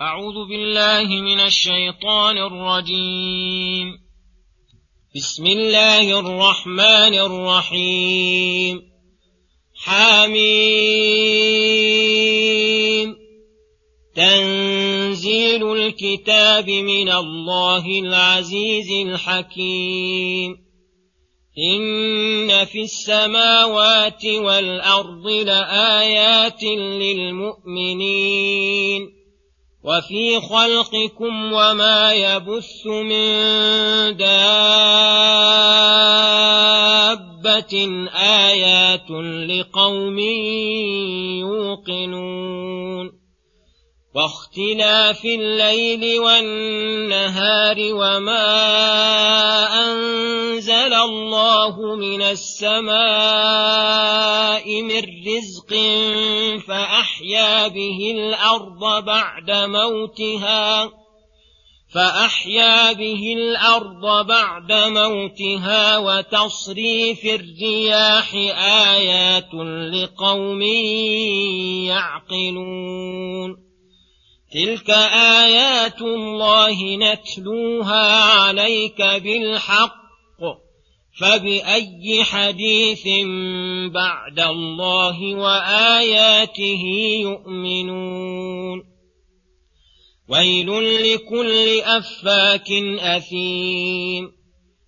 أعوذ بالله من الشيطان الرجيم. بسم الله الرحمن الرحيم. حميم. تنزيل الكتاب من الله العزيز الحكيم. إن في السماوات والأرض لآيات للمؤمنين. وفي خلقكم وما يبث من دابة آيات لقوم يوقنون. واختلاف الليل والنهار وما أنزل الله من السماء من رزق فأحيا به الأرض بعد موتها فأحيا به الأرض بعد موتها وتصريف الرياح آيات لقوم يعقلون تلك آيات الله نتلوها عليك بالحق فبأي حديث بعد الله وآياته يؤمنون ويل لكل أفاك أثيم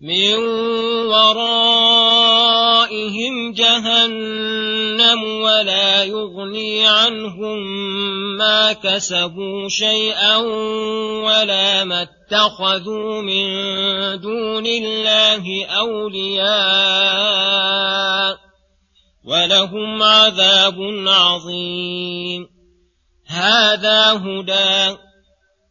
من ورائهم جهنم ولا يغني عنهم ما كسبوا شيئا ولا ما اتخذوا من دون الله أولياء ولهم عذاب عظيم. هذا هدى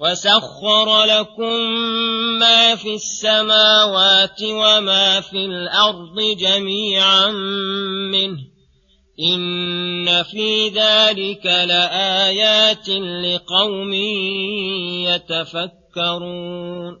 وسخر لكم ما في السماوات وما في الأرض جميعا منه ان في ذلك لايات لقوم يتفكرون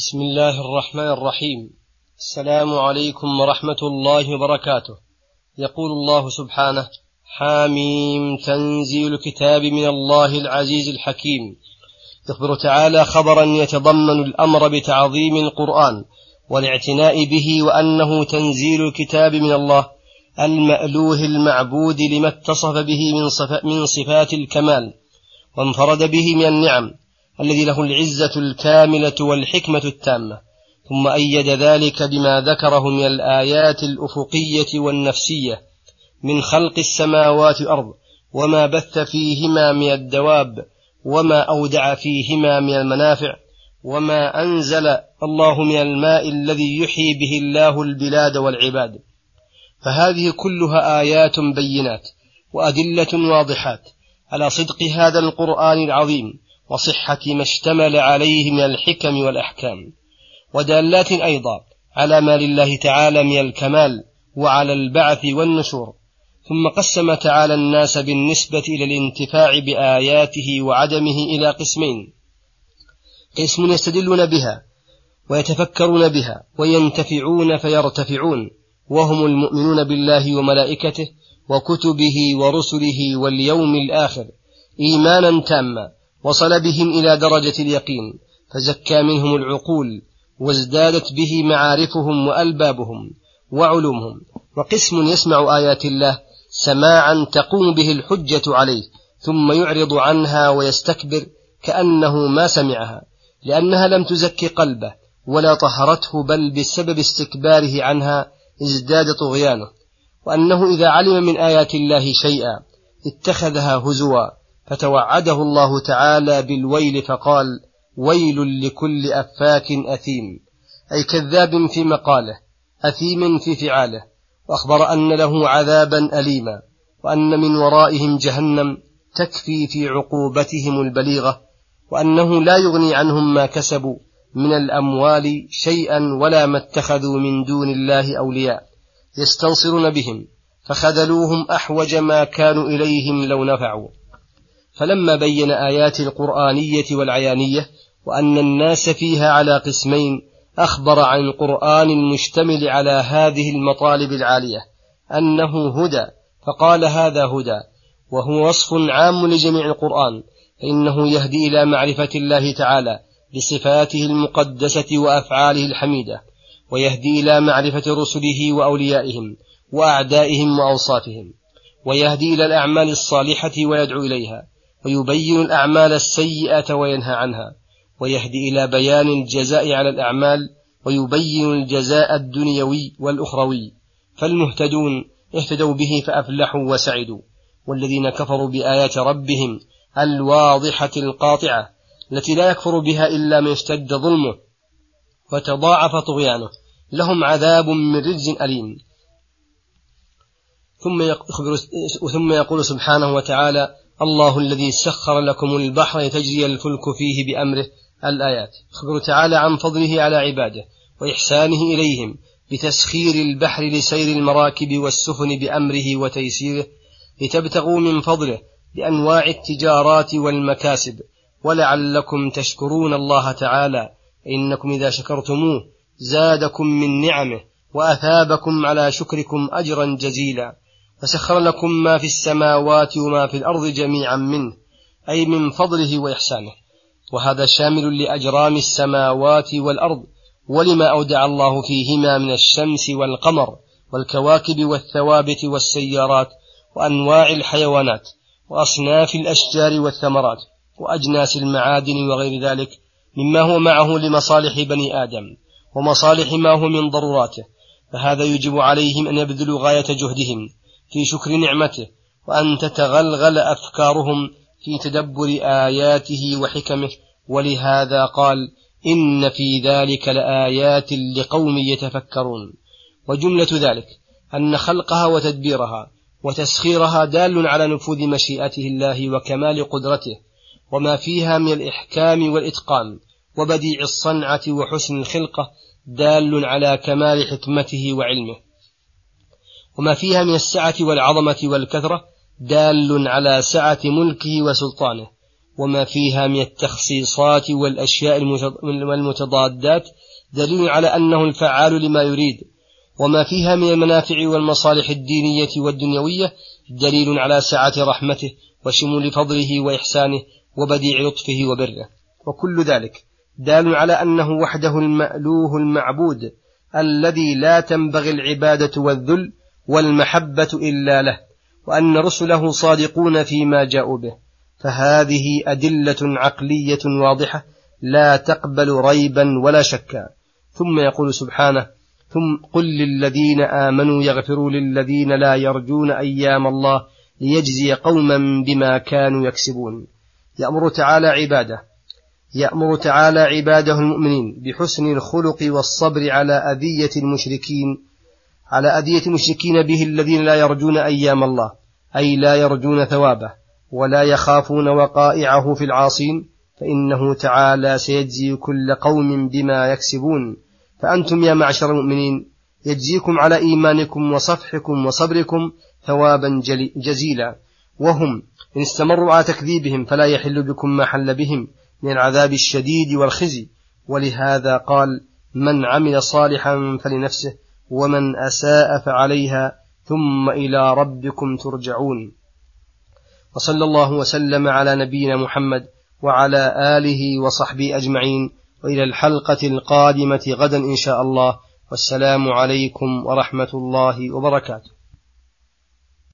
بسم الله الرحمن الرحيم. السلام عليكم ورحمة الله وبركاته. يقول الله سبحانه حاميم تنزيل الكتاب من الله العزيز الحكيم. يخبر تعالى خبرا يتضمن الأمر بتعظيم القرآن والاعتناء به وأنه تنزيل الكتاب من الله المألوه المعبود لما اتصف به من صفات الكمال وانفرد به من النعم. الذي له العزة الكاملة والحكمة التامة ثم أيد ذلك بما ذكره من الآيات الأفقية والنفسية من خلق السماوات والأرض وما بث فيهما من الدواب وما أودع فيهما من المنافع وما أنزل الله من الماء الذي يحيي به الله البلاد والعباد. فهذه كلها آيات بينات وأدلة واضحات على صدق هذا القرآن العظيم. وصحة ما اشتمل عليه من الحكم والأحكام ودالات أيضا على ما لله تعالى من الكمال وعلى البعث والنشور ثم قسم تعالى الناس بالنسبة إلى الانتفاع بآياته وعدمه إلى قسمين قسم يستدلون بها ويتفكرون بها وينتفعون فيرتفعون وهم المؤمنون بالله وملائكته وكتبه ورسله واليوم الآخر إيمانا تاما وصل بهم إلى درجة اليقين فزكى منهم العقول وازدادت به معارفهم وألبابهم وعلومهم وقسم يسمع آيات الله سماعا تقوم به الحجة عليه ثم يعرض عنها ويستكبر كأنه ما سمعها لأنها لم تزكي قلبه ولا طهرته بل بسبب استكباره عنها ازداد طغيانه وأنه إذا علم من آيات الله شيئا اتخذها هزوا. فتوعده الله تعالى بالويل فقال ويل لكل أفاك أثيم. أي كذاب في مقاله أثيم في فعاله وأخبر أن له عذابا أليما وأن من ورائهم جهنم تكفي في عقوبتهم البليغة وأنه لا يغني عنهم ما كسبوا من الأموال شيئا ولا ما اتخذوا من دون الله أولياء يستنصرون بهم فخذلوهم أحوج ما كانوا إليهم لو نفعوا. فلما بين آيات القرآنية والعيانية وأن الناس فيها على قسمين أخبر عن قرآن مشتمل على هذه المطالب العالية أنه هدى فقال هذا هدى وهو وصف عام لجميع القرآن فإنه يهدي إلى معرفة الله تعالى بصفاته المقدسة وأفعاله الحميدة ويهدي إلى معرفة رسله وأوليائهم وأعدائهم وأوصافهم ويهدي إلى الأعمال الصالحة ويدعو إليها. ويبين الأعمال السيئة وينهى عنها ويهدي إلى بيان الجزاء على الأعمال ويبين الجزاء الدنيوي والأخروي. فالمهتدون اهتدوا به فأفلحوا وسعدوا. والذين كفروا بآيات ربهم الواضحة القاطعة التي لا يكفر بها إلا من اشتد ظلمه وتضاعف طغيانه. لهم عذاب من رجز أليم. ثم يخبر ثم يقول سبحانه وتعالى الله الذي سخر لكم البحر لتجري الفلك فيه بأمره. الآيات. يخبر تعالى عن فضله على عباده وإحسانه إليهم بتسخير البحر لسير المراكب والسفن بأمره وتيسيره. لتبتغوا من فضله بأنواع التجارات والمكاسب. ولعلكم تشكرون الله تعالى. إنكم إذا شكرتموه زادكم من نعمه وأثابكم على شكركم أجرا جزيلا. فسخر لكم ما في السماوات وما في الأرض جميعا منه أي من فضله وإحسانه. وهذا شامل لأجرام السماوات والأرض ولما أودع الله فيهما من الشمس والقمر والكواكب والثوابت والسيارات وأنواع الحيوانات وأصناف الأشجار والثمرات وأجناس المعادن وغير ذلك مما هو معه لمصالح بني آدم ومصالح ما هو من ضرuraته فهذا يجب عليهم أن يبذلوا غاية جهدهم. في شكر نعمته وأن تتغلغل أفكارهم في تدبر آياته وحكمه. ولهذا قال إن في ذلك لآيات لقوم يتفكرون. وجملة ذلك أن خلقها وتدبيرها وتسخيرها دال على نفوذ مشيئته الله وكمال قدرته وما فيها من الإحكام والإتقان وبديع الصنعة وحسن الخلقة دال على كمال حكمته وعلمه. وما فيها من السعة والعظمة والكثرة دال على سعة ملكه وسلطانه وما فيها من التخصيصات والأشياء والمتضادات دليل على أنه الفعال لما يريد وما فيها من المنافع والمصالح الدينية والدنيوية دليل على سعة رحمته وشمول فضله وإحسانه وبديع لطفه وبره. وكل ذلك دال على أنه وحده المألوه المعبود الذي لا تنبغي العبادة والذل والمحبة إلا له وأن رسله صادقون فيما جاءوا به. فهذه أدلة عقلية واضحة لا تقبل ريبا ولا شكا. ثم يقول سبحانه ثم قل للذين آمنوا يغفروا للذين لا يرجون أيام الله ليجزي قوما بما كانوا يكسبون. يأمر تعالى عباده يأمر تعالى عباده المؤمنين بحسن الخلق والصبر على أذية المشركين على أذية المشركين به الذين لا يرجون أيام الله أي لا يرجون ثوابه ولا يخافون وقائعه في العاصين فإنه تعالى سيجزي كل قوم بما يكسبون. فأنتم يا معشر المؤمنين يجزيكم على إيمانكم وصفحكم وصبركم ثوابا جزيلا. وهم إن استمروا على تكذيبهم فلا يحل بكم ما حل بهم من العذاب الشديد والخزي. ولهذا قال من عمل صالحا فلنفسه ومن أساء فعليها ثم إلى ربكم ترجعون. وصلى الله وسلم على نبينا محمد وعلى آله وصحبه أجمعين. وإلى الحلقة القادمة غدا إن شاء الله. والسلام عليكم ورحمة الله وبركاته.